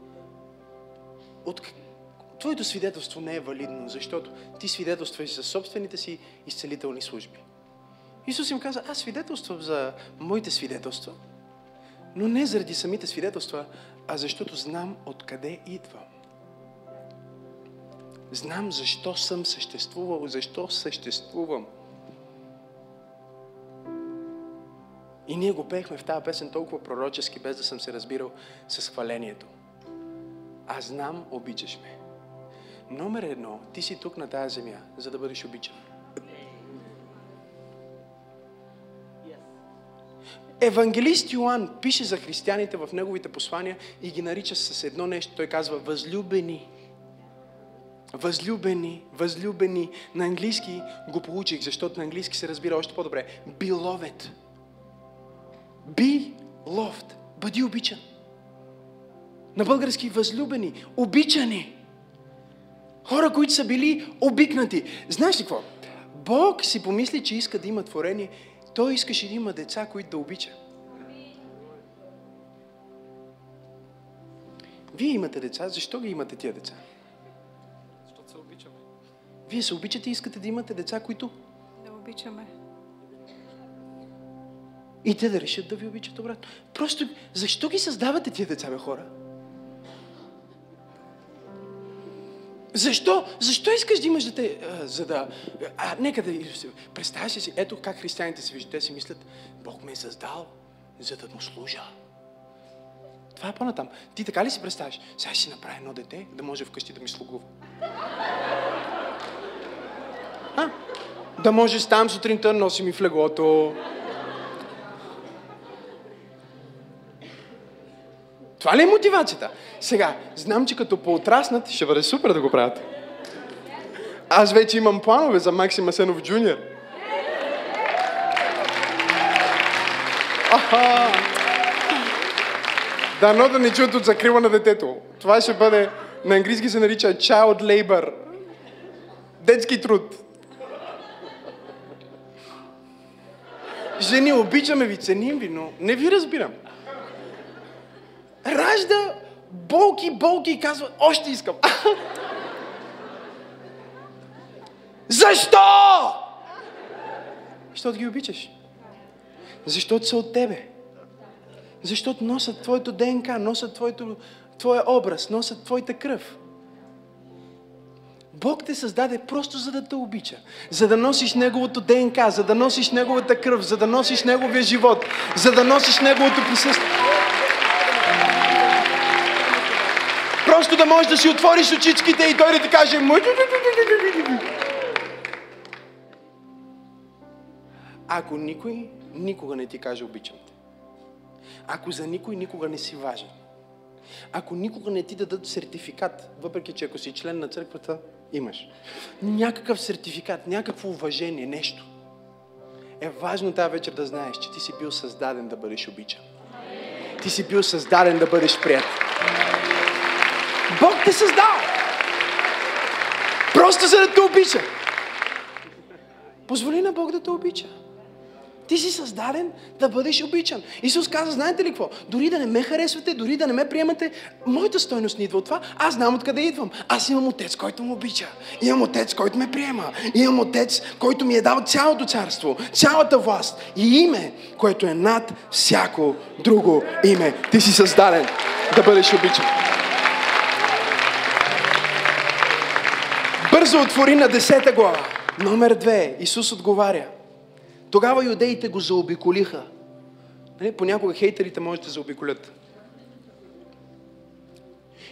от... твоето свидетелство не е валидно, защото ти свидетелстваш за собствените си изцелителни служби. Исус им каза, аз свидетелствам за моите свидетелства, но не заради самите свидетелства, а защото знам откъде идвам. Знам защо съм съществувал, защо съществувам. И ние го пеехме в тази песен толкова пророчески, без да съм се разбирал с хвалението. Аз знам, обичаш ме. Номер едно, ти си тук на тази земя, за да бъдеш обичан. Евангелист Йоанн пише за християните в неговите послания и ги нарича с едно нещо. Той казва възлюбени. Възлюбени, възлюбени. На английски го получих, защото на английски се разбира още по-добре. Beloved. Be loved. Бъди обичан. На български възлюбени, обичани. Хора, които са били обикнати. Знаеш ли какво? Бог си помисли, че иска да има творение. Той искаше да има деца, които да обича. Вие имате деца. Защо ги имате тия деца? Защото се обичаме. Вие се обичате и искате да имате деца, които Да обичаме. и те да решат да ви обичат обратно. Просто, защо ги създавате тия деца, бе, хора? Защо? Защо искаш да имаш дете? А, за да... А, нека да... Представяш си, ето как християните се виждат. Те си мислят, Бог ме е създал, за да му служа. Това е по-натам. Ти така ли си представяш? Сега ще направя едно дете, да може вкъщи да ми слугува. А? Да може ставам сутринта, носи ми в леглото. Това ли е мотивацията? Сега, знам, че като поотраснат, ще бъде супер да го правят. Аз вече имам планове за Максим Асенов Джуниор. Дано да не чуят от закрила на детето. Това ще бъде, на английски се нарича child labor. Детски труд. Жени, обичаме ви, ценим ви, но не ви разбирам. Ражда болки, болки и казва, още искам. Защо? Защото ги обичаш. Защото са от тебе. Защото носят твоето ДНК, носят твоето, твоя образ, носят твоята кръв. Бог те създаде просто за да те обича. За да носиш Неговото ДНК, за да носиш Неговата кръв, за да носиш Неговия живот, за да носиш Неговото присъствие. Просто да можеш да си отвориш очичките и Той да ти каже Ако никой никога не ти каже обичам те, ако за никой никога не си важен, ако никога не ти дадат сертификат, въпреки че ако си член на църквата, имаш. Някакъв сертификат, някакво уважение, нещо. Е важно тази вечер да знаеш, че ти си бил създаден да бъдеш обичан. Ти си бил създаден да бъдеш прият. Бог те създал. Просто за да те обича. Позволи на Бог да те обича. Ти си създаден да бъдеш обичан. Исус каза, знаете ли какво? Дори да не ме харесвате, дори да не ме приемате, моята стойност не идва от това. Аз знам откъде идвам. Аз имам отец, който ме обича. Имам отец, който ме приема. Имам отец, който ми е дал цялото царство, цялата власт и име, което е над всяко друго име. Ти си създаден да бъдеш обичан. Бързо отвори на 10 глава. Номер 2. Исус отговаря. Тогава юдеите го заобиколиха. Нали, понякога хейтерите можете да заобиколят.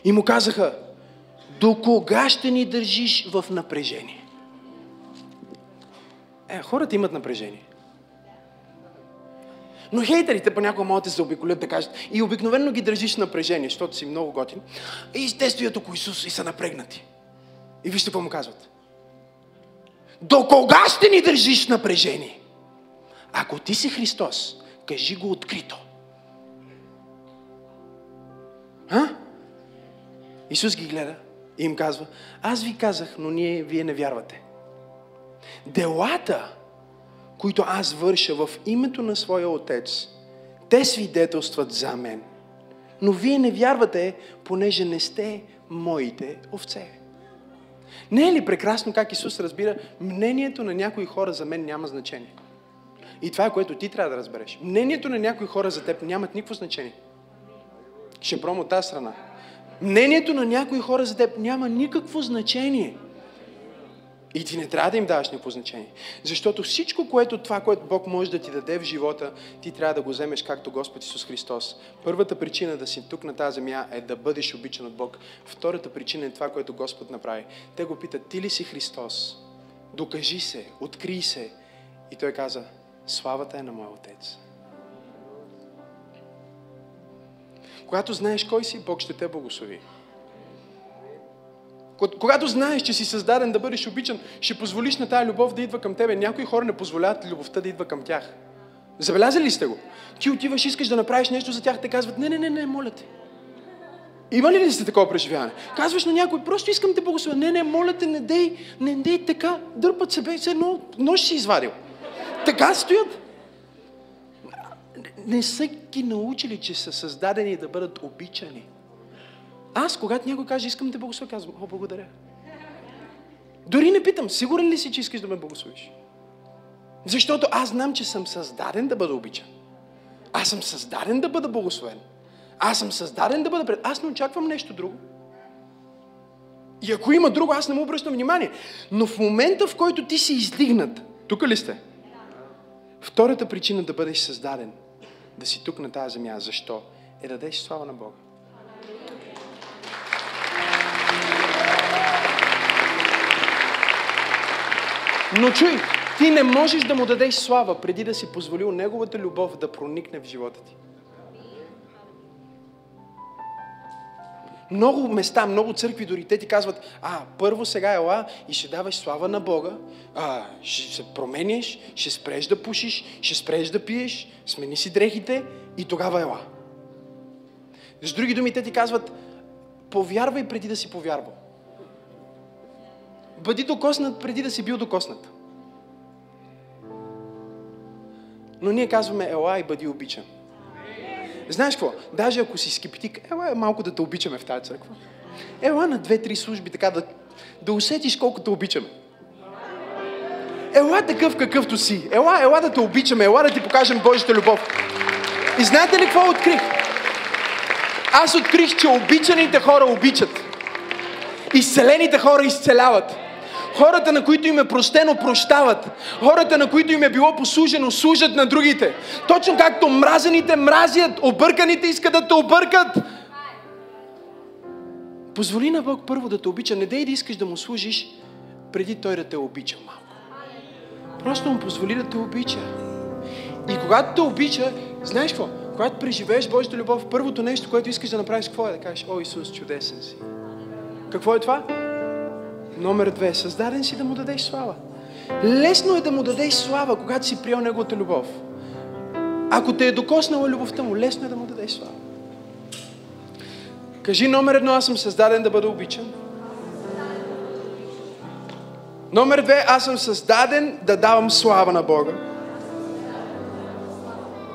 И му казаха, до кога ще ни държиш в напрежение? Е, хората имат напрежение. Но хейтерите понякога могат да се заобиколят да кажат и обикновено ги държиш напрежение, защото си много готин. И те стоят около Исус и са напрегнати. И вижте какво му казват. До кога ще ни държиш напрежение? Ако ти си Христос, кажи го открито. А? Исус ги гледа и им казва, аз ви казах, но ние, вие не вярвате. Делата, които аз върша в името на своя Отец, те свидетелстват за мен. Но вие не вярвате, понеже не сте моите овце. Не е ли прекрасно как Исус разбира, мнението на някои хора за мен няма значение? И това е което ти трябва да разбереш. Мнението на някои хора за теб нямат никакво значение. Ще пробвам от тази страна. Мнението на някои хора за теб няма никакво значение. И ти не трябва да им даваш никакво значение. Защото всичко, което това, което Бог може да ти даде в живота, ти трябва да го вземеш както Господ Исус Христос. Първата причина да си тук на тази земя е да бъдеш обичан от Бог. Втората причина е това, което Господ направи. Те го питат, ти ли си Христос? Докажи се, открий се. И той каза, Славата е на моя Отец. Когато знаеш кой си, Бог ще те благослови. Когато знаеш, че си създаден да бъдеш обичан, ще позволиш на тази любов да идва към тебе. Някои хора не позволяват любовта да идва към тях. Забелязали ли сте го? Ти отиваш, искаш да направиш нещо за тях, те казват, не, не, не, не, моля те. Има ли ли сте такова преживяване? Казваш на някой, просто искам те благословя. Не, не, моля те, не дей, не дей така, дърпат се, бе, все едно нож си извадил. Така стоят. Не са ги научили, че са създадени да бъдат обичани. Аз, когато някой каже, искам да те благословя, казвам, о, благодаря. Дори не питам, сигурен ли си, че искаш да ме благословиш? Защото аз знам, че съм създаден да бъда обичан. Аз съм създаден да бъда благословен. Аз съм създаден да бъда пред. Аз не очаквам нещо друго. И ако има друго, аз не му обръщам внимание. Но в момента, в който ти си издигнат, тук ли сте? Втората причина да бъдеш създаден, да си тук на тази земя, защо? Е да дадеш слава на Бога. Но чуй, ти не можеш да му дадеш слава, преди да си позволил Неговата любов да проникне в живота ти. Много места, много църкви, дори те ти казват, а, първо сега ела и ще даваш слава на Бога, а, ще се промениш, ще спреш да пушиш, ще спреш да пиеш, смени си дрехите и тогава ела. С други думи, те ти казват, повярвай преди да си повярвал. Бъди докоснат преди да си бил докоснат. Но ние казваме, ела и бъди обичан. Знаеш какво? Даже ако си скептик, ела малко да те обичаме в тази църква. Ела на две-три служби, така да, да усетиш колко те обичаме. Ела такъв какъвто си. Ела, ела да те обичаме, ела да ти покажем Божията любов. И знаете ли какво открих? Аз открих, че обичаните хора обичат. Изцелените хора изцеляват. Хората, на които им е простено, прощават. Хората, на които им е било послужено, служат на другите. Точно както мразените мразят, обърканите искат да те объркат. Позволи на Бог първо да те обича. Не дей да искаш да му служиш, преди Той да те обича малко. Просто му позволи да те обича. И когато те обича, знаеш какво? Когато преживееш Божията любов, първото нещо, което искаш да направиш, какво е? Да кажеш, о Исус, чудесен си. Какво е това? Номер две. Създаден си да му дадеш слава. Лесно е да му дадеш слава, когато си приел неговата любов. Ако те е докоснала любовта му, лесно е да му дадеш слава. Кажи номер едно, аз съм създаден да бъда обичан. Номер две, аз съм създаден да давам слава на Бога.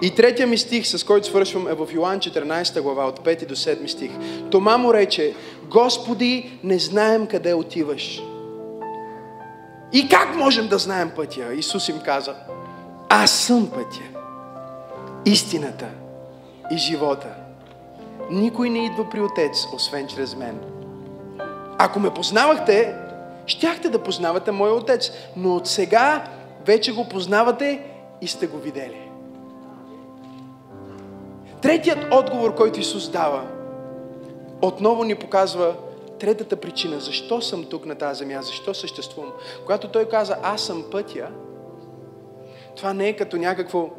И третия ми стих, с който свършвам, е в Йоан 14 глава, от 5 до 7 стих. Тома му рече, Господи, не знаем къде отиваш. И как можем да знаем пътя? Исус им каза, аз съм пътя, истината и живота. Никой не идва при Отец, освен чрез мен. Ако ме познавахте, щяхте да познавате Моя Отец, но от сега вече го познавате и сте го видели. Третият отговор, който Исус дава, отново ни показва третата причина, защо съм тук на тази земя, защо съществувам. Когато Той каза, аз съм пътя, това не е като някакво...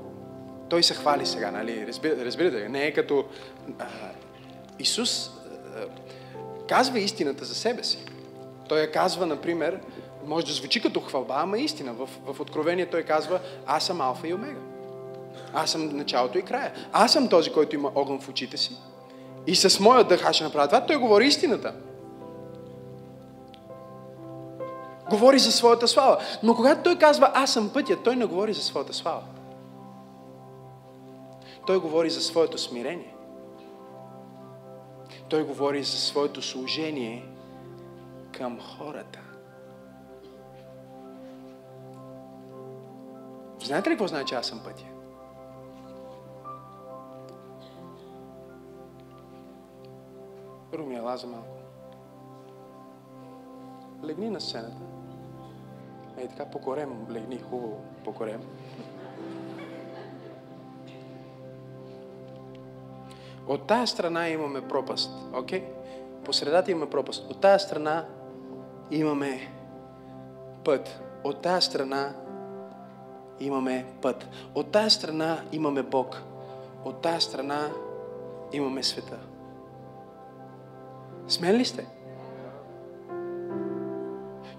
Той се хвали сега, нали? Разбирате, разбирате не е като... А, Исус а, казва истината за себе си. Той я казва, например, може да звучи като хвалба, ама истина. В, в Откровение той казва, аз съм алфа и омега. Аз съм началото и края. Аз съм този, който има огън в очите си. И с моя дъх аз ще направя това. Той говори истината. Говори за своята слава. Но когато той казва, аз съм пътя, той не говори за своята слава. Той говори за своето смирение. Той говори за своето служение към хората. Знаете ли какво значи аз съм пътя? Руми, ела за малко. Легни на сцената. Ей така по корем, легни хубаво по корем. От тая страна имаме пропаст, окей? Okay? По средата имаме пропаст. От тая страна имаме път. От тая страна имаме път. От тая страна имаме Бог. От тая страна имаме света. Смен ли сте?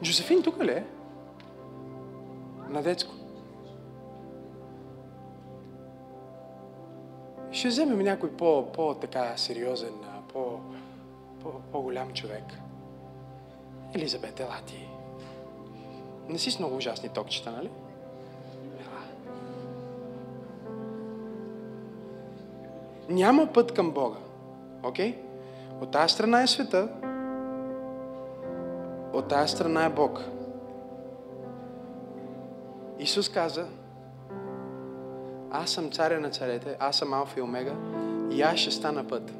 Джозефин тук ли е? На детско. Ще вземем някой по, по така сериозен, по, по, по-голям човек. Елизабет, ела ти. Не си с много ужасни токчета, нали? Ела. Няма път към Бога. Окей? Okay? От тази страна е света, от тази страна е Бог. Исус каза, аз съм царя на царете, аз съм Алфа и Омега и аз ще стана път.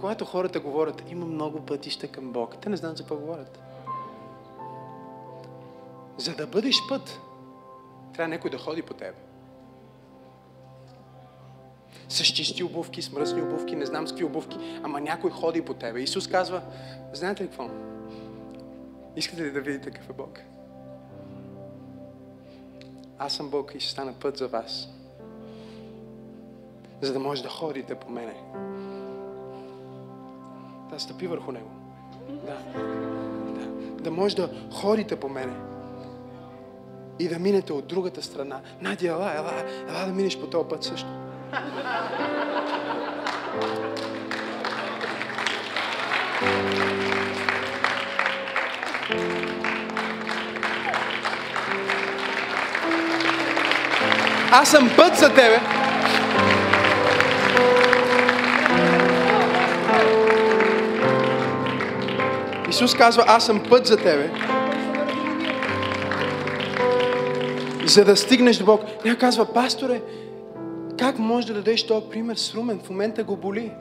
Когато хората говорят, има много пътища към Бог, те не знаят за какво говорят. За да бъдеш път, трябва някой да ходи по тебе с чисти обувки, с мръсни обувки, не знам с какви обувки, ама някой ходи по тебе. Исус казва, знаете ли какво? Искате ли да видите какъв е Бог? Аз съм Бог и ще стана път за вас. за да може да ходите по мене. Да стъпи върху него. Да. да. Да може да ходите по мене. И да минете от другата страна. Надя, ела, ела, ела да минеш по този път също. Аз съм път за тебе. Исус казва, аз съм път за тебе. За да стигнеш до Бог. Тя казва, пасторе, как може да дадеш този пример с Румен? В момента го боли.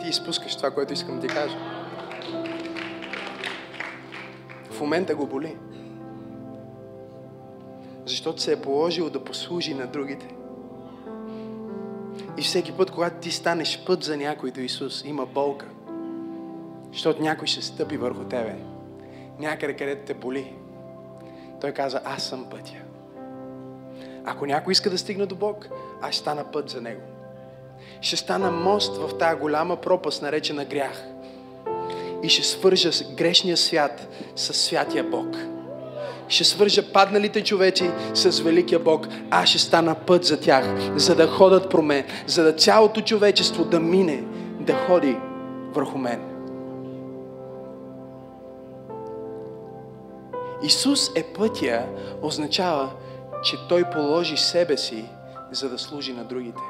Ти изпускаш това, което искам да ти кажа. В момента го боли. Защото се е положил да послужи на другите. И всеки път, когато ти станеш път за някой до Исус, има болка. Защото някой ще стъпи върху тебе. Някъде, където те боли. Той каза, аз съм пътя. Ако някой иска да стигне до Бог, аз ще стана път за него. Ще стана мост в тази голяма пропаст, наречена грях. И ще свържа грешния свят с святия Бог ще свържа падналите човеци с великия Бог. Аз ще стана път за тях, за да ходят про мен, за да цялото човечество да мине, да ходи върху мен. Исус е пътя, означава, че Той положи себе си, за да служи на другите.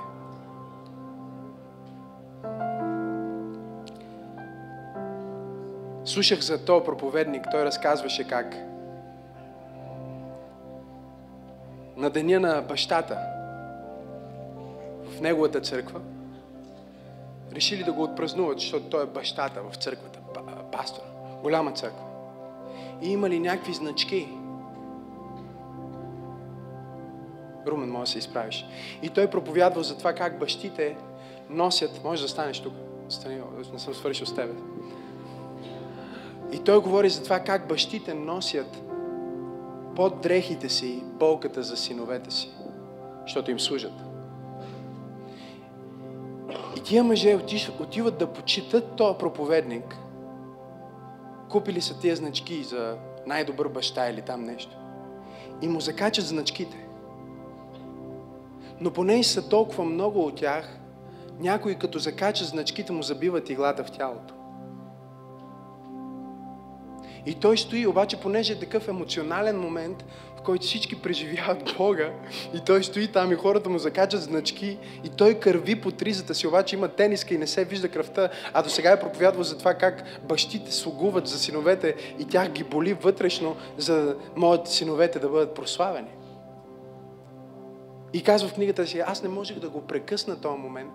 Слушах за този проповедник, той разказваше как на деня на бащата в неговата църква, решили да го отпразнуват, защото той е бащата в църквата, пастор, голяма църква. И имали някакви значки. Румен, може да се изправиш. И той проповядвал за това как бащите носят, може да станеш тук, стани, не съм свършил с тебе. И той говори за това как бащите носят под дрехите си болката за синовете си, защото им служат. И тия мъже отиват да почитат този проповедник. Купили са тия значки за най-добър баща или там нещо. И му закачат значките. Но поне са толкова много от тях, някои като закачат значките му забиват иглата в тялото. И той стои, обаче, понеже е такъв емоционален момент, в който всички преживяват Бога, и той стои там и хората му закачат значки, и той кърви по тризата си, обаче има тениска и не се вижда кръвта, а до сега е проповядвал за това как бащите слугуват за синовете и тях ги боли вътрешно, за да могат синовете да бъдат прославени. И казва в книгата си, аз не можех да го прекъсна този момент,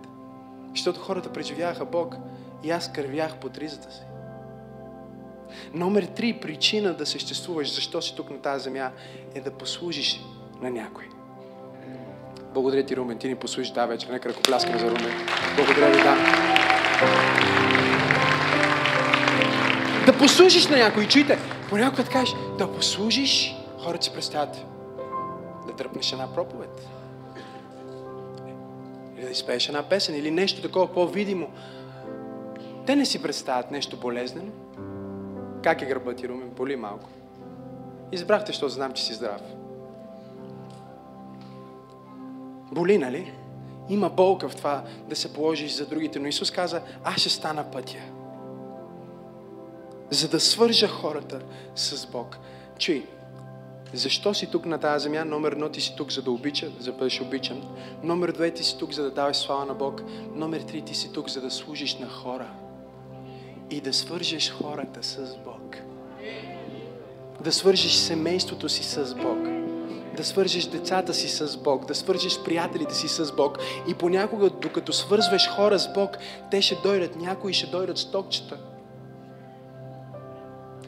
защото хората преживяха Бог и аз кървях по тризата си. Номер три причина да съществуваш, защо си тук на тази земя, е да послужиш на някой. Благодаря ти, Румен. Ти ни послужиш да вечер. Нека ръкопляскаме за Румен. Благодаря ви, да. Да послужиш на някой. Чуйте, понякога да кажеш да послужиш, хората си представят да тръпнеш една проповед. Или да изпееш една песен, или нещо такова по-видимо. Те не си представят нещо болезнено. Как е гърбът ти, Румен? Боли малко. Избрахте, защото знам, че си здрав. Боли, нали? Има болка в това да се положиш за другите, но Исус каза, аз ще стана пътя. За да свържа хората с Бог. Чуй, защо си тук на тази земя? Номер едно, ти си тук за да обича, за да бъдеш обичан. Номер две, ти си тук за да даваш слава на Бог. Номер три, ти си тук за да служиш на хора и да свържеш хората с Бог. Да свържеш семейството си с Бог. Да свържеш децата си с Бог. Да свържеш приятелите си с Бог. И понякога, докато свързваш хора с Бог, те ще дойдат, някои ще дойдат с токчета.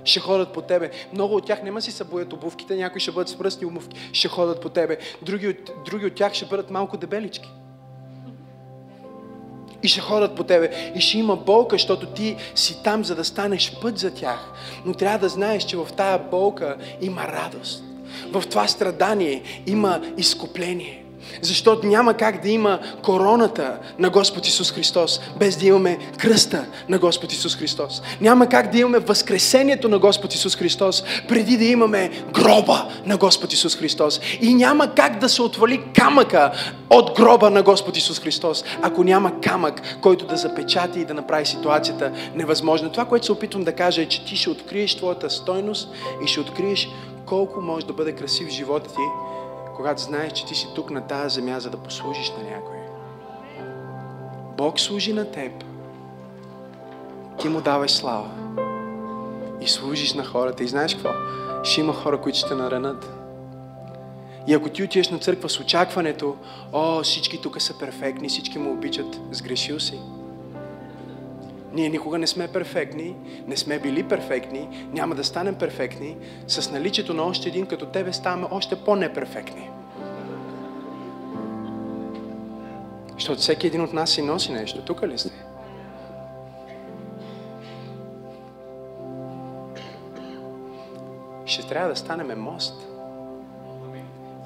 Ще ходят по тебе. Много от тях няма си се боят обувките, някои ще бъдат с пръстни обувки, ще ходят по тебе. Други от, други от тях ще бъдат малко дебелички и ще ходят по тебе и ще има болка, защото ти си там, за да станеш път за тях. Но трябва да знаеш, че в тая болка има радост. В това страдание има изкупление. Защото няма как да има короната на Господ Исус Христос, без да имаме кръста на Господ Исус Христос. Няма как да имаме възкресението на Господ Исус Христос, преди да имаме гроба на Господ Исус Христос. И няма как да се отвали камъка от гроба на Господ Исус Христос, ако няма камък, който да запечати и да направи ситуацията невъзможна. Това, което се опитвам да кажа е, че ти ще откриеш твоята стойност и ще откриеш колко може да бъде красив живота ти, когато знаеш, че ти си тук на тази земя, за да послужиш на някой. Бог служи на теб. Ти му даваш слава. И служиш на хората. И знаеш какво? Ще има хора, които ще наранат. И ако ти отидеш на църква с очакването, о, всички тук са перфектни, всички му обичат, сгрешил си. Ние никога не сме перфектни, не сме били перфектни, няма да станем перфектни. С наличието на още един като тебе ставаме още по-неперфектни. Защото всеки един от нас си носи нещо. Тук ли сте? Ще трябва да станем мост.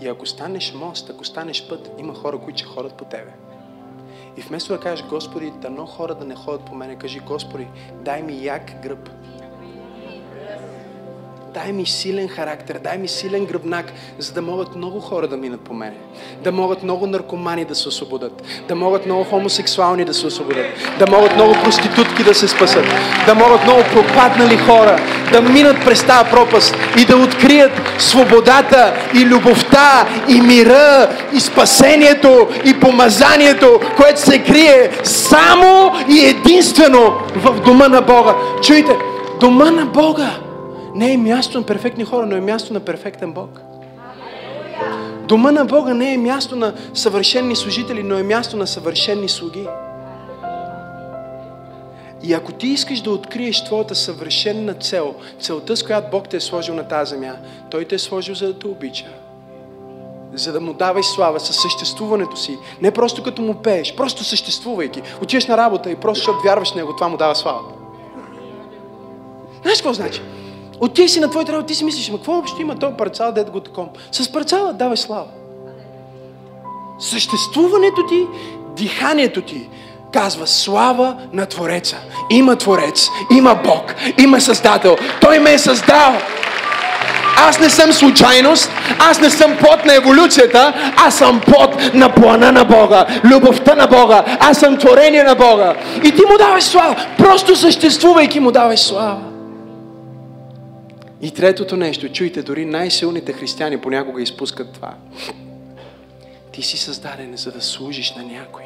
И ако станеш мост, ако станеш път, има хора, които ще ходят по тебе. И вместо да кажеш, Господи, дано хора да не ходят по мене, кажи, Господи, дай ми як гръб. Дай ми силен характер, дай ми силен гръбнак, за да могат много хора да минат по мене. Да могат много наркомани да се освободят. Да могат много хомосексуални да се освободят. Да могат много проститутки да се спасат. Да могат много пропаднали хора да минат през тази пропаст и да открият свободата и любовта и мира и спасението и помазанието, което се крие само и единствено в дома на Бога. Чуйте, дома на Бога не е място на перфектни хора, но е място на перфектен Бог. Дома на Бога не е място на съвършенни служители, но е място на съвършенни слуги. И ако ти искаш да откриеш твоята съвършенна цел, целта с която Бог те е сложил на тази земя, Той те е сложил за да те обича. За да му даваш слава със съществуването си. Не просто като му пееш, просто съществувайки. Отиваш на работа и просто защото вярваш в него, това му дава слава. Знаеш какво значи? Отих си на твоята работа, ти си мислиш, ма какво общо има този парцал, дед го таком? С парцала давай слава. Съществуването ти, диханието ти, казва слава на Твореца. Има Творец, има Бог, има Създател. Той ме е създал. Аз не съм случайност, аз не съм плод на еволюцията, аз съм плод на плана на Бога, любовта на Бога, аз съм творение на Бога. И ти му даваш слава, просто съществувайки му даваш слава. И третото нещо, чуйте, дори най-силните християни понякога изпускат това. Ти си създаден за да служиш на някой,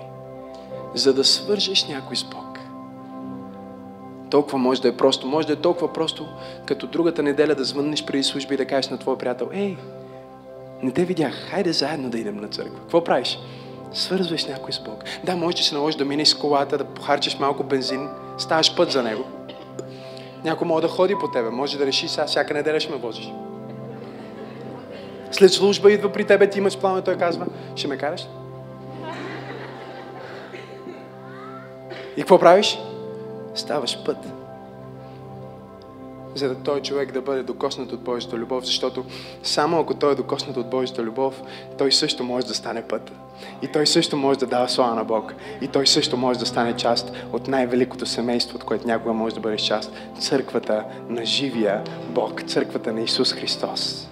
за да свържеш някой с Бог. Толкова може да е просто. Може да е толкова просто, като другата неделя да звъннеш преди служби и да кажеш на твоя приятел, ей, не те видях, хайде заедно да идем на църква. Какво правиш? Свързваш някой с Бог. Да, може да се наложи да минеш с колата, да похарчиш малко бензин, ставаш път за него. Някой може да ходи по тебе, може да реши сега, всяка неделя ще ме возиш. След служба идва при тебе, ти имаш планове, той казва, ще ме караш? И какво правиш? Ставаш път. За да той човек да бъде докоснат от Божията любов, защото само ако той е докоснат от Божията любов, той също може да стане път. И той също може да дава слава на Бог. И той също може да стане част от най-великото семейство, от което някога може да бъде част. Църквата на живия Бог, църквата на Исус Христос.